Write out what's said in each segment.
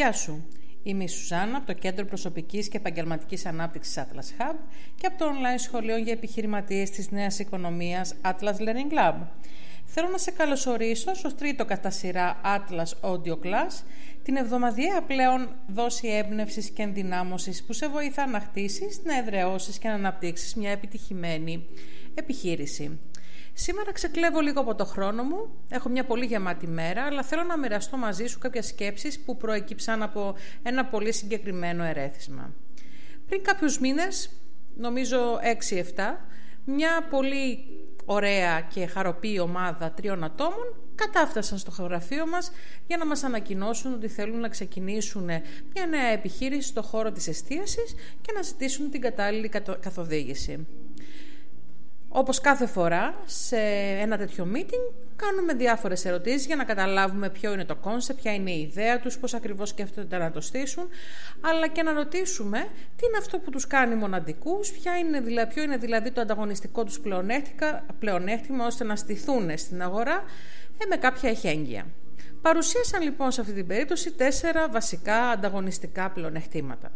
Γεια σου. Είμαι η Σουζάννα από το Κέντρο Προσωπικής και Επαγγελματικής Ανάπτυξης Atlas Hub και από το online σχολείο για επιχειρηματίες της νέας οικονομίας Atlas Learning Lab. Θέλω να σε καλωσορίσω στο τρίτο κατά σειρά Atlas Audio Class, την εβδομαδιαία πλέον δόση έμπνευσης και ενδυνάμωσης που σε βοηθά να χτίσεις, να εδραιώσεις και να αναπτύξεις μια επιτυχημένη επιχείρηση. Σήμερα ξεκλέβω λίγο από το χρόνο μου, έχω μια πολύ γεμάτη μέρα, αλλά θέλω να μοιραστώ μαζί σου κάποιες σκέψεις που προεκύψαν από ένα πολύ συγκεκριμένο ερέθισμα. Πριν κάποιους μήνες, νομίζω 6-7, μια πολύ ωραία και χαροπή ομάδα τριών ατόμων κατάφτασαν στο γραφείο μας για να μας ανακοινώσουν ότι θέλουν να ξεκινήσουν μια νέα επιχείρηση στο χώρο της εστίασης και να ζητήσουν την κατάλληλη καθοδήγηση. Όπως κάθε φορά σε ένα τέτοιο meeting κάνουμε διάφορες ερωτήσεις για να καταλάβουμε ποιο είναι το concept, ποια είναι η ιδέα τους, πώς ακριβώς σκέφτονται να το στήσουν, αλλά και να ρωτήσουμε τι είναι αυτό που τους κάνει μοναδικούς, ποια είναι, ποιο είναι δηλαδή το ανταγωνιστικό τους πλεονέκτημα ώστε να στηθούν στην αγορά ε, με κάποια εχέγγυα. Παρουσίασαν λοιπόν σε αυτή την περίπτωση τέσσερα βασικά ανταγωνιστικά πλεονεκτήματα.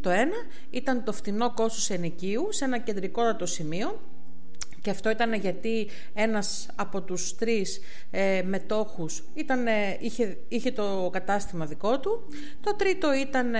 Το ένα ήταν το φτηνό κόστος ενοικίου σε ένα κεντρικότατο σημείο και αυτό ήταν γιατί ένας από τους τρεις ε, μετόχους ήταν, είχε, είχε το κατάστημα δικό του. Το τρίτο ήταν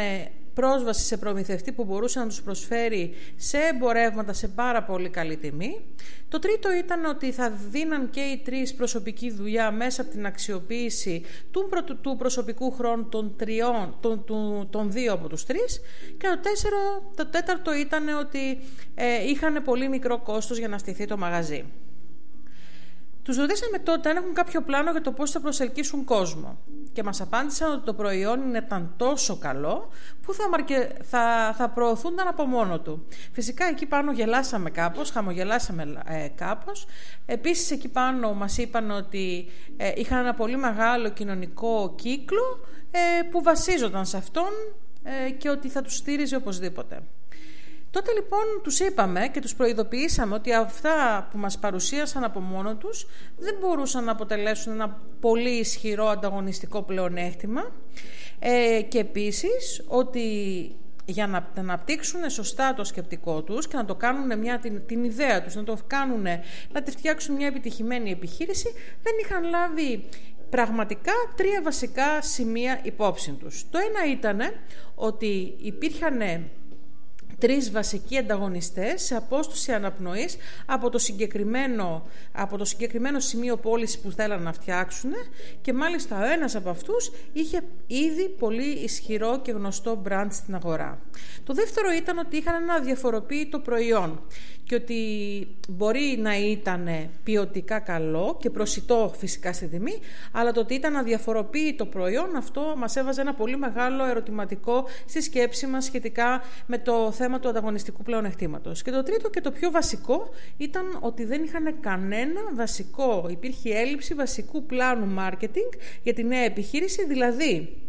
πρόσβαση σε προμηθευτή που μπορούσε να τους προσφέρει σε εμπορεύματα σε πάρα πολύ καλή τιμή. Το τρίτο ήταν ότι θα δίναν και οι τρεις προσωπική δουλειά μέσα από την αξιοποίηση του, του προσωπικού χρόνου των, τριών, των, των δύο από τους τρεις και το, τέσσερο, το τέταρτο ήταν ότι ε, είχαν πολύ μικρό κόστος για να στηθεί το μαγαζί. Τους ρωτήσαμε τότε αν έχουν κάποιο πλάνο για το πώς θα προσελκύσουν κόσμο. Και μας απάντησαν ότι το προϊόν ήταν τόσο καλό που θα, μαρκε... θα... θα προωθούνταν από μόνο του. Φυσικά εκεί πάνω γελάσαμε κάπως, χαμογελάσαμε ε, κάπως. Επίσης εκεί πάνω μας είπαν ότι ε, είχαν ένα πολύ μεγάλο κοινωνικό κύκλο ε, που βασίζονταν σε αυτόν ε, και ότι θα τους στήριζε οπωσδήποτε. Τότε λοιπόν τους είπαμε και τους προειδοποιήσαμε ότι αυτά που μας παρουσίασαν από μόνο τους δεν μπορούσαν να αποτελέσουν ένα πολύ ισχυρό ανταγωνιστικό πλεονέκτημα ε, και επίσης ότι για να αναπτύξουν σωστά το σκεπτικό τους και να το κάνουν μια, την, την ιδέα τους, να το κάνουν, να τη φτιάξουν μια επιτυχημένη επιχείρηση, δεν είχαν λάβει πραγματικά τρία βασικά σημεία υπόψη τους. Το ένα ήταν ότι υπήρχαν τρεις βασικοί ανταγωνιστές σε απόστοση αναπνοής από το συγκεκριμένο, από το συγκεκριμένο σημείο πώληση που θέλαν να φτιάξουν και μάλιστα ο ένας από αυτούς είχε ήδη πολύ ισχυρό και γνωστό brand στην αγορά. Το δεύτερο ήταν ότι είχαν ένα διαφοροποίητο προϊόν και ότι μπορεί να ήταν ποιοτικά καλό και προσιτό φυσικά στη τιμή, αλλά το ότι ήταν αδιαφοροποίητο προϊόν, αυτό μας έβαζε ένα πολύ μεγάλο ερωτηματικό στη σκέψη μας σχετικά με το θέμα του ανταγωνιστικού πλεονεκτήματος. Και το τρίτο και το πιο βασικό ήταν ότι δεν είχαν κανένα βασικό, υπήρχε έλλειψη βασικού πλάνου marketing για τη νέα επιχείρηση, δηλαδή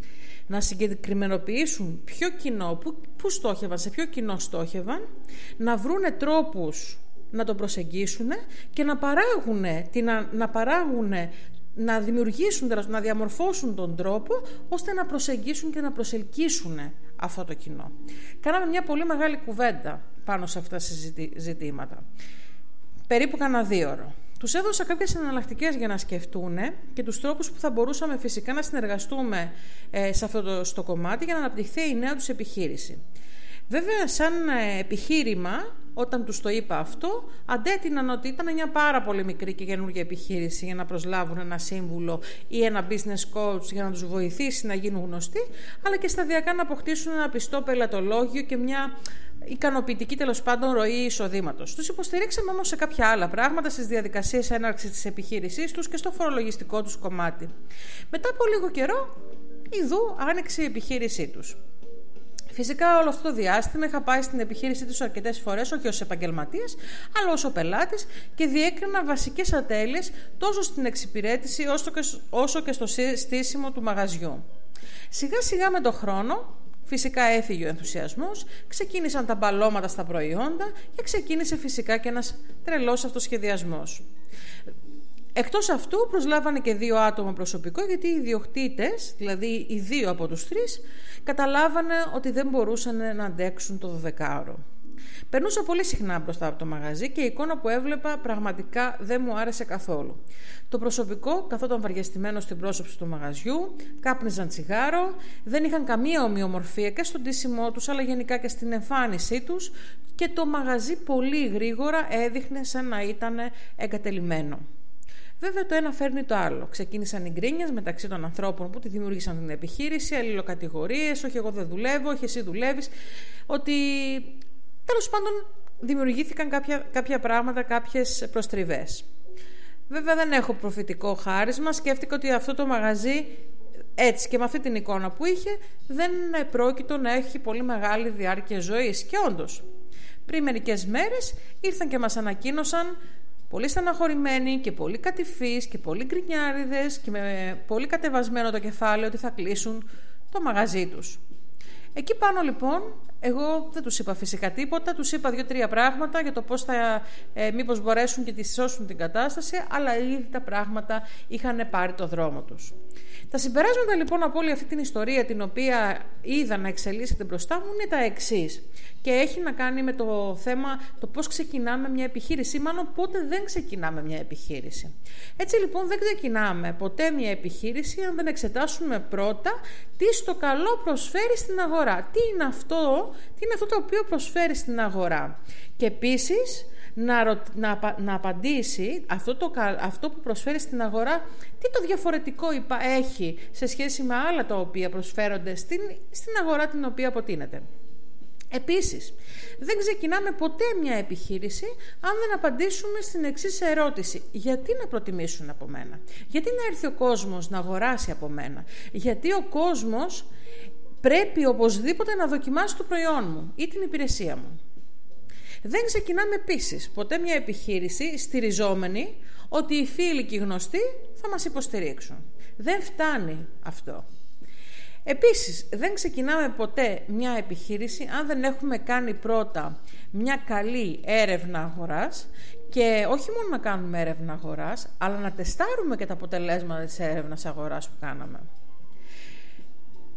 να συγκεκριμενοποιήσουν ποιο κοινό, που, που στόχευαν, σε ποιο κοινό στόχευαν, να βρούνε τρόπους να το προσεγγίσουν και να παράγουν, να παράγουν να δημιουργήσουν, να διαμορφώσουν τον τρόπο ώστε να προσεγγίσουν και να προσελκύσουν αυτό το κοινό. Κάναμε μια πολύ μεγάλη κουβέντα πάνω σε αυτά τα ζητήματα. Περίπου κανένα δύο ώρο. Τους έδωσα κάποιες εναλλακτικές για να σκεφτούν και τους τρόπους που θα μπορούσαμε φυσικά να συνεργαστούμε ε, σε αυτό το στο κομμάτι για να αναπτυχθεί η νέα τους επιχείρηση. Βέβαια, σαν ε, επιχείρημα, όταν τους το είπα αυτό, αντέτειναν ότι ήταν μια πάρα πολύ μικρή και καινούργια επιχείρηση για να προσλάβουν ένα σύμβουλο ή ένα business coach για να τους βοηθήσει να γίνουν γνωστοί, αλλά και σταδιακά να αποκτήσουν ένα πιστό πελατολόγιο και μια ικανοποιητική τέλος πάντων ροή εισοδήματος. Τους υποστηρίξαμε όμως σε κάποια άλλα πράγματα στις διαδικασίες έναρξης της επιχείρησής τους και στο φορολογιστικό τους κομμάτι. Μετά από λίγο καιρό, ειδού άνοιξε η επιχείρησή τους. Φυσικά όλο αυτό το διάστημα είχα πάει στην επιχείρησή τους αρκετές φορές, όχι ως επαγγελματίας, αλλά ως πελάτης και διέκρινα βασικές ατέλειες τόσο στην εξυπηρέτηση όσο και στο στήσιμο του μαγαζιού. Σιγά σιγά με το χρόνο Φυσικά έφυγε ο ενθουσιασμός, ξεκίνησαν τα μπαλώματα στα προϊόντα και ξεκίνησε φυσικά και ένας τρελός αυτοσχεδιασμός. Εκτός αυτού προσλάβανε και δύο άτομα προσωπικό γιατί οι ιδιοκτήτες, δηλαδή οι δύο από τους τρεις, καταλάβανε ότι δεν μπορούσαν να αντέξουν το δωδεκάωρο. Περνούσα πολύ συχνά μπροστά από το μαγαζί και η εικόνα που έβλεπα πραγματικά δεν μου άρεσε καθόλου. Το προσωπικό καθόταν βαριεστημένο στην πρόσωψη του μαγαζιού, κάπνιζαν τσιγάρο, δεν είχαν καμία ομοιομορφία και στον τίσιμό τους αλλά γενικά και στην εμφάνισή τους και το μαγαζί πολύ γρήγορα έδειχνε σαν να ήταν εγκατελειμμένο. Βέβαια το ένα φέρνει το άλλο. Ξεκίνησαν οι γκρίνιες μεταξύ των ανθρώπων που τη δημιούργησαν την επιχείρηση, αλληλοκατηγορίες, όχι εγώ δεν δουλεύω, όχι εσύ δουλεύεις. Ότι τέλος πάντων δημιουργήθηκαν κάποια, κάποια πράγματα, κάποιες προστριβές. Βέβαια δεν έχω προφητικό χάρισμα. Σκέφτηκα ότι αυτό το μαγαζί έτσι και με αυτή την εικόνα που είχε δεν πρόκειτο να έχει πολύ μεγάλη διάρκεια ζωής. Και όντως, πριν μερικές μέρες ήρθαν και μας ανακοίνωσαν πολύ στεναχωρημένοι και πολύ κατηφείς και πολύ γκρινιάριδες και με πολύ κατεβασμένο το κεφάλι ότι θα κλείσουν το μαγαζί τους. Εκεί πάνω λοιπόν, εγώ δεν τους είπα φυσικά τίποτα, τους είπα δύο-τρία πράγματα για το πώς θα ε, μήπως μπορέσουν και τη σώσουν την κατάσταση, αλλά ήδη τα πράγματα είχαν πάρει το δρόμο τους. Τα συμπεράσματα λοιπόν από όλη αυτή την ιστορία την οποία είδα να εξελίσσεται μπροστά μου είναι τα εξής. Και έχει να κάνει με το θέμα το πώς ξεκινάμε μια επιχείρηση, μάλλον πότε δεν ξεκινάμε μια επιχείρηση. Έτσι λοιπόν δεν ξεκινάμε ποτέ μια επιχείρηση αν δεν εξετάσουμε πρώτα τι στο καλό προσφέρει στην αγορά. Τι είναι αυτό, τι είναι αυτό το οποίο προσφέρει στην αγορά. Και επίσης να, να, να απαντήσει αυτό, το, αυτό που προσφέρει στην αγορά, τι το διαφορετικό έχει σε σχέση με άλλα τα οποία προσφέρονται στην, στην αγορά την οποία αποτείνεται. Επίσης, δεν ξεκινάμε ποτέ μια επιχείρηση αν δεν απαντήσουμε στην εξής ερώτηση. Γιατί να προτιμήσουν από μένα; Γιατί να έρθει ο κόσμος να αγοράσει από μένα; Γιατί ο κόσμος πρέπει οπωσδήποτε να δοκιμάσει το προϊόν μου ή την υπηρεσία μου; Δεν ξεκινάμε επίσης ποτέ μια επιχείρηση στηριζόμενη ότι οι φίλοι και οι γνωστοί θα μας υποστηρίξουν. Δεν φτάνει αυτό. Επίσης, δεν ξεκινάμε ποτέ μια επιχείρηση αν δεν έχουμε κάνει πρώτα μια καλή έρευνα αγοράς και όχι μόνο να κάνουμε έρευνα αγοράς, αλλά να τεστάρουμε και τα αποτελέσματα της έρευνας αγοράς που κάναμε.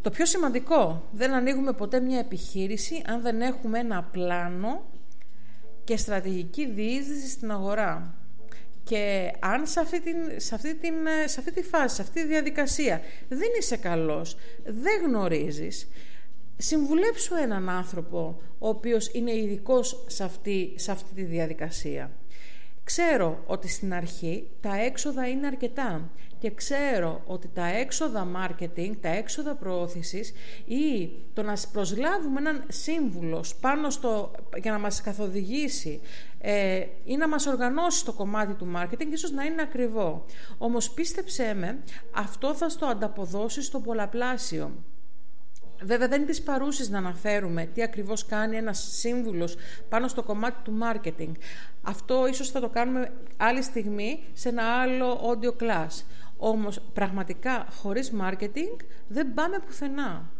Το πιο σημαντικό, δεν ανοίγουμε ποτέ μια επιχείρηση αν δεν έχουμε ένα πλάνο και στρατηγική διείσδυση στην αγορά. Και αν σε αυτή, την, σε, αυτή την, σε αυτή τη φάση, σε αυτή τη διαδικασία δεν είσαι καλός, δεν γνωρίζεις, συμβουλέψου έναν άνθρωπο ο οποίος είναι ειδικός σε αυτή, σε αυτή τη διαδικασία. Ξέρω ότι στην αρχή τα έξοδα είναι αρκετά και ξέρω ότι τα έξοδα marketing, τα έξοδα προώθησης ή το να προσλάβουμε έναν σύμβουλο πάνω στο, για να μας καθοδηγήσει ε, ή να μας οργανώσει το κομμάτι του marketing ίσως να είναι ακριβό. Όμως πίστεψέ με, αυτό θα στο ανταποδώσει στο πολλαπλάσιο. Βέβαια δεν είναι της παρούσης να αναφέρουμε τι ακριβώς κάνει ένας σύμβουλος πάνω στο κομμάτι του marketing. Αυτό ίσως θα το κάνουμε άλλη στιγμή σε ένα άλλο audio class. Όμως πραγματικά χωρίς marketing δεν πάμε πουθενά.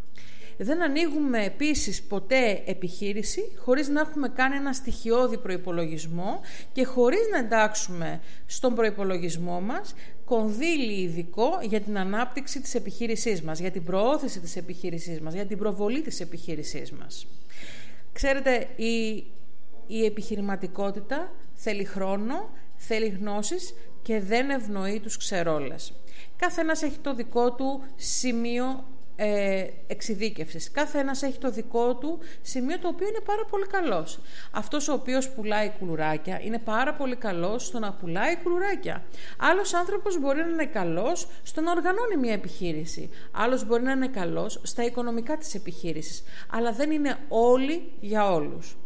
Δεν ανοίγουμε επίσης ποτέ επιχείρηση χωρίς να έχουμε κάνει ένα στοιχειώδη προϋπολογισμό και χωρίς να εντάξουμε στον προϋπολογισμό μας κονδύλι ειδικό για την ανάπτυξη της επιχείρησής μας, για την προώθηση της επιχείρησής μας, για την προβολή της επιχείρησής μας. Ξέρετε, η, η επιχειρηματικότητα θέλει χρόνο, θέλει γνώσεις και δεν ευνοεί τους ξερόλες. Κάθε ένας έχει το δικό του σημείο ε, εξειδίκευσης. Κάθε ένας έχει το δικό του σημείο το οποίο είναι πάρα πολύ καλός. Αυτός ο οποίος πουλάει κουλουράκια είναι πάρα πολύ καλός στο να πουλάει κουλουράκια. Άλλος άνθρωπος μπορεί να είναι καλός στο να οργανώνει μια επιχείρηση. Άλλος μπορεί να είναι καλός στα οικονομικά της επιχείρησης. Αλλά δεν είναι όλοι για όλους.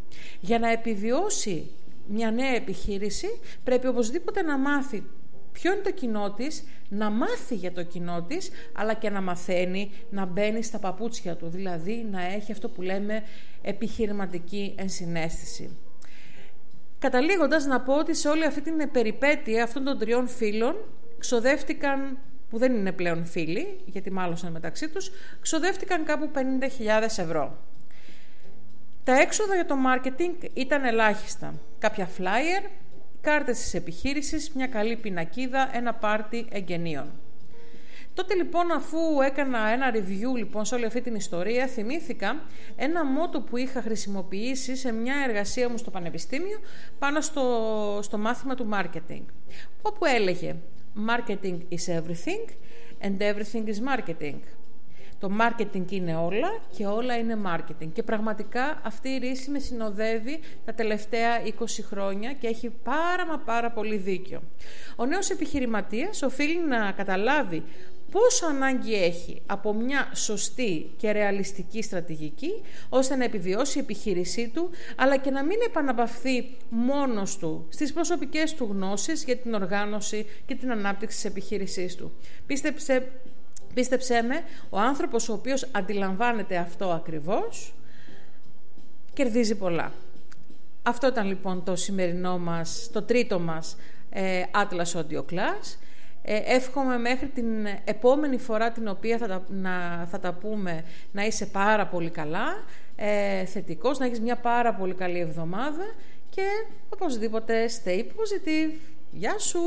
Για να επιβιώσει μια νέα επιχείρηση πρέπει οπωσδήποτε να μάθει ποιο είναι το κοινό της, να μάθει για το κοινό της, αλλά και να μαθαίνει να μπαίνει στα παπούτσια του, δηλαδή να έχει αυτό που λέμε επιχειρηματική ενσυναίσθηση. Καταλήγοντας να πω ότι σε όλη αυτή την περιπέτεια αυτών των τριών φίλων ξοδεύτηκαν, που δεν είναι πλέον φίλοι, γιατί μάλωσαν μεταξύ τους, ξοδεύτηκαν κάπου 50.000 ευρώ. Τα έξοδα για το marketing ήταν ελάχιστα. Κάποια flyer, κάρτες της επιχείρησης, μια καλή πινακίδα, ένα πάρτι εγγενείων. Τότε λοιπόν αφού έκανα ένα review λοιπόν σε όλη αυτή την ιστορία θυμήθηκα ένα μότο που είχα χρησιμοποιήσει σε μια εργασία μου στο πανεπιστήμιο πάνω στο, στο μάθημα του marketing όπου έλεγε Marketing is everything and everything is marketing. Το marketing είναι όλα και όλα είναι marketing. Και πραγματικά αυτή η ρίση με συνοδεύει τα τελευταία 20 χρόνια και έχει πάρα μα πάρα πολύ δίκιο. Ο νέος επιχειρηματίας οφείλει να καταλάβει πόσο ανάγκη έχει από μια σωστή και ρεαλιστική στρατηγική ώστε να επιβιώσει η επιχείρησή του αλλά και να μην επαναπαυθεί μόνος του στις προσωπικές του γνώσεις για την οργάνωση και την ανάπτυξη της επιχείρησής του. Πίστεψε, πίστεψέ με, ο άνθρωπος ο οποίος αντιλαμβάνεται αυτό ακριβώς κερδίζει πολλά. Αυτό ήταν λοιπόν το σημερινό μας, το τρίτο μας ε, Atlas Audio Class. Ε, εύχομαι μέχρι την επόμενη φορά την οποία θα τα, να, θα τα πούμε να είσαι πάρα πολύ καλά, ε, θετικός, να έχεις μια πάρα πολύ καλή εβδομάδα και οπωσδήποτε stay positive. Γεια σου!